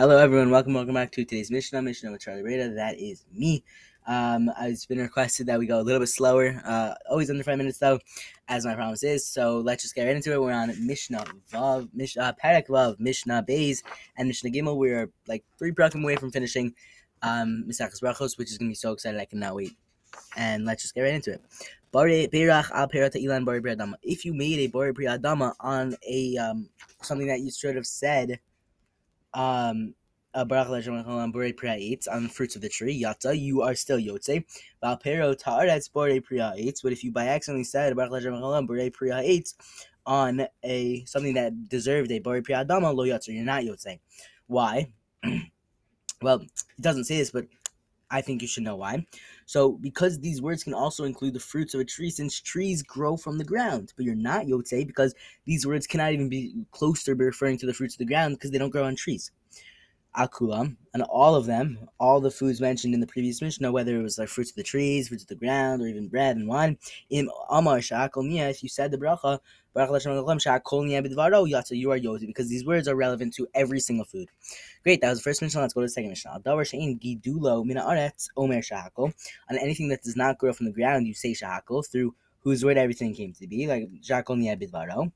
Hello, everyone. Welcome, welcome back to today's Mishnah. Mishnah with Charlie Breda. That is me. Um, it's been requested that we go a little bit slower, uh, always under five minutes though, as my promise is. So let's just get right into it. We're on Mishnah Vav, Mishnah uh, Perek Vav, Mishnah Bays, and Mishnah Gimel. We're like three perakim away from finishing um Maseches Brachos, which is gonna be so excited I cannot wait. And let's just get right into it. If you made a Bari Priyadama on a um something that you should have said um on fruits of the tree, yata, you are still yotze. Valpero ta'aretz bore priya eitz. But if you by accidentally said bore priya eitz on a something that deserved a bore priya dama lo yotze, you're not yotze. Why? well, it doesn't say this, but I think you should know why. So, because these words can also include the fruits of a tree, since trees grow from the ground, but you're not yotze because these words cannot even be close to referring to the fruits of the ground because they don't grow on trees akulam, and all of them, all the foods mentioned in the previous Mishnah, whether it was like fruits of the trees, fruits of the ground, or even bread and wine, in Amar Shakol if you said the bracha, oh, you are Yotze, because these words are relevant to every single food. Great, that was the first Mishnah. Let's go to the second Mishnah. On anything that does not grow from the ground, you say Shakol, through whose word everything came to be, like Shakol Bidvaro. Oh.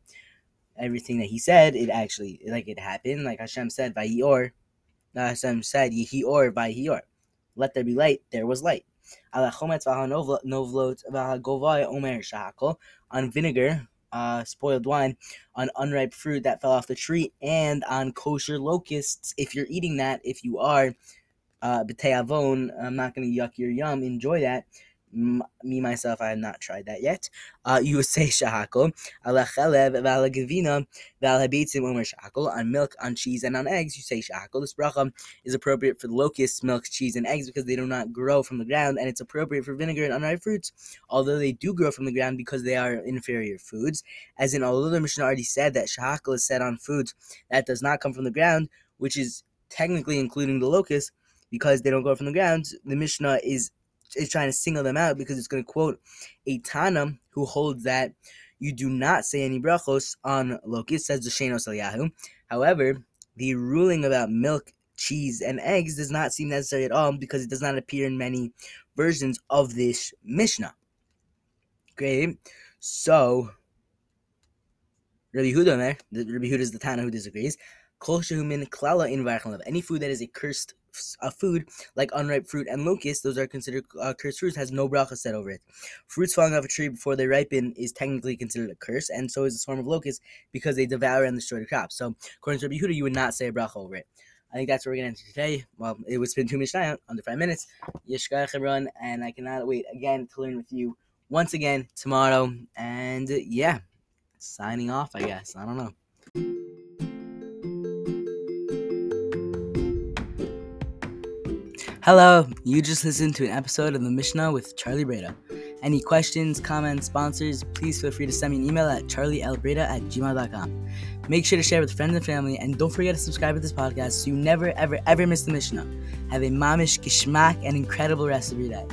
Everything that he said, it actually, like it happened, like Hashem said, Vayior, Hashem said, Yehi or by Hior. Let there be light, there was light. On vinegar, uh, spoiled wine, on unripe fruit that fell off the tree, and on kosher locusts. If you're eating that, if you are uh, I'm not going to yuck your yum, enjoy that me myself, I have not tried that yet. Uh, you would say shahakol ala chalev v'ala gavina omer shahakol on milk, on cheese, and on eggs. You say shahakol. This bracha is appropriate for locusts, milk, cheese, and eggs because they do not grow from the ground, and it's appropriate for vinegar and unripe fruits, although they do grow from the ground because they are inferior foods. As in, although the Mishnah already said that shahakol is said on foods that does not come from the ground, which is technically including the locust, because they don't grow from the ground, the Mishnah is is trying to single them out because it's going to quote a Tana who holds that you do not say any brachos on locusts, says the Shenos Eliyahu. However, the ruling about milk, cheese, and eggs does not seem necessary at all because it does not appear in many versions of this Mishnah. Okay, So, Rabbi Huda, eh, there, Rabbi Huda is the Tana who disagrees. Kol shehumin klala in Any food that is a cursed a food like unripe fruit and locusts, those are considered uh, cursed fruits, has no bracha set over it. Fruits falling off a tree before they ripen is technically considered a curse, and so is the swarm of locusts because they devour and destroy the crops. So, according to Rabbi Huda, you would not say a bracha over it. I think that's what we're going to end today. Well, it was been two minutes under five minutes. Yeshkar run, and I cannot wait again to learn with you once again tomorrow. And yeah, signing off, I guess. I don't know. Hello, you just listened to an episode of the Mishnah with Charlie Breda. Any questions, comments, sponsors, please feel free to send me an email at charlielbreda at gmail.com. Make sure to share with friends and family, and don't forget to subscribe to this podcast so you never, ever, ever miss the Mishnah. Have a mamish, gishmak, and incredible rest of your day.